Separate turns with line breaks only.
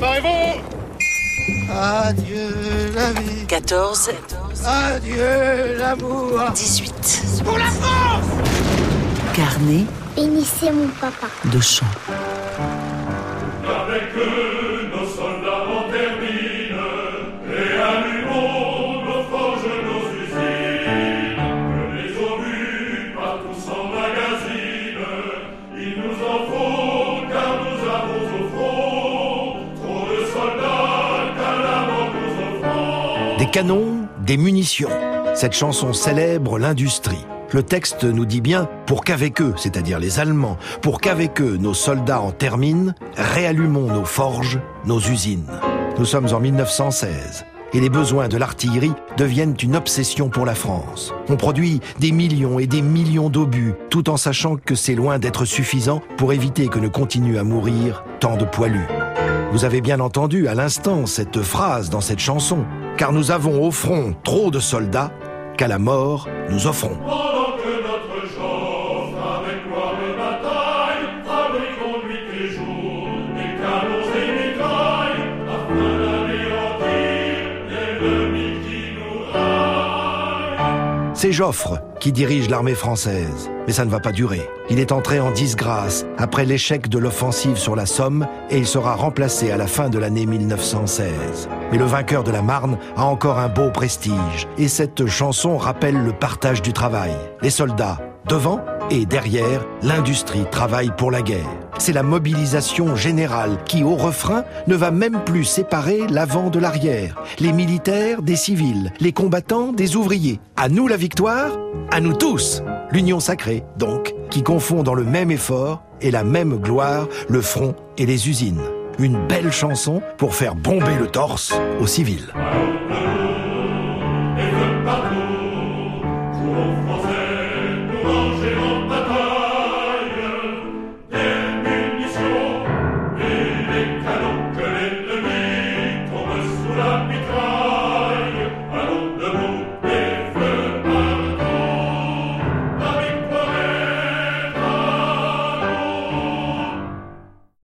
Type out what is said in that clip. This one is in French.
Préparez-vous
Adieu la vie.
14.
Adieu l'amour.
18.
Pour la France
Carnet
Bénissez mon papa.
de chant.
Avec eux, nos soldats en terminent et allumons nos forges, nos usines. Que les obus partout s'emmagasinent, il nous en
Des canons, des munitions. Cette chanson célèbre l'industrie. Le texte nous dit bien, pour qu'avec eux, c'est-à-dire les Allemands, pour qu'avec eux nos soldats en terminent, réallumons nos forges, nos usines. Nous sommes en 1916 et les besoins de l'artillerie deviennent une obsession pour la France. On produit des millions et des millions d'obus, tout en sachant que c'est loin d'être suffisant pour éviter que ne continuent à mourir tant de poilus. Vous avez bien entendu à l'instant cette phrase dans cette chanson, car nous avons au front trop de soldats qu'à la mort nous offrons. C'est Joffre qui dirige l'armée française. Mais ça ne va pas durer. Il est entré en disgrâce après l'échec de l'offensive sur la Somme et il sera remplacé à la fin de l'année 1916. Mais le vainqueur de la Marne a encore un beau prestige et cette chanson rappelle le partage du travail. Les soldats, devant et derrière, l'industrie travaille pour la guerre. C'est la mobilisation générale qui, au refrain, ne va même plus séparer l'avant de l'arrière, les militaires des civils, les combattants des ouvriers. À nous la victoire, à nous tous L'union sacrée, donc, qui confond dans le même effort et la même gloire le front et les usines. Une belle chanson pour faire bomber le torse aux civils.
and come.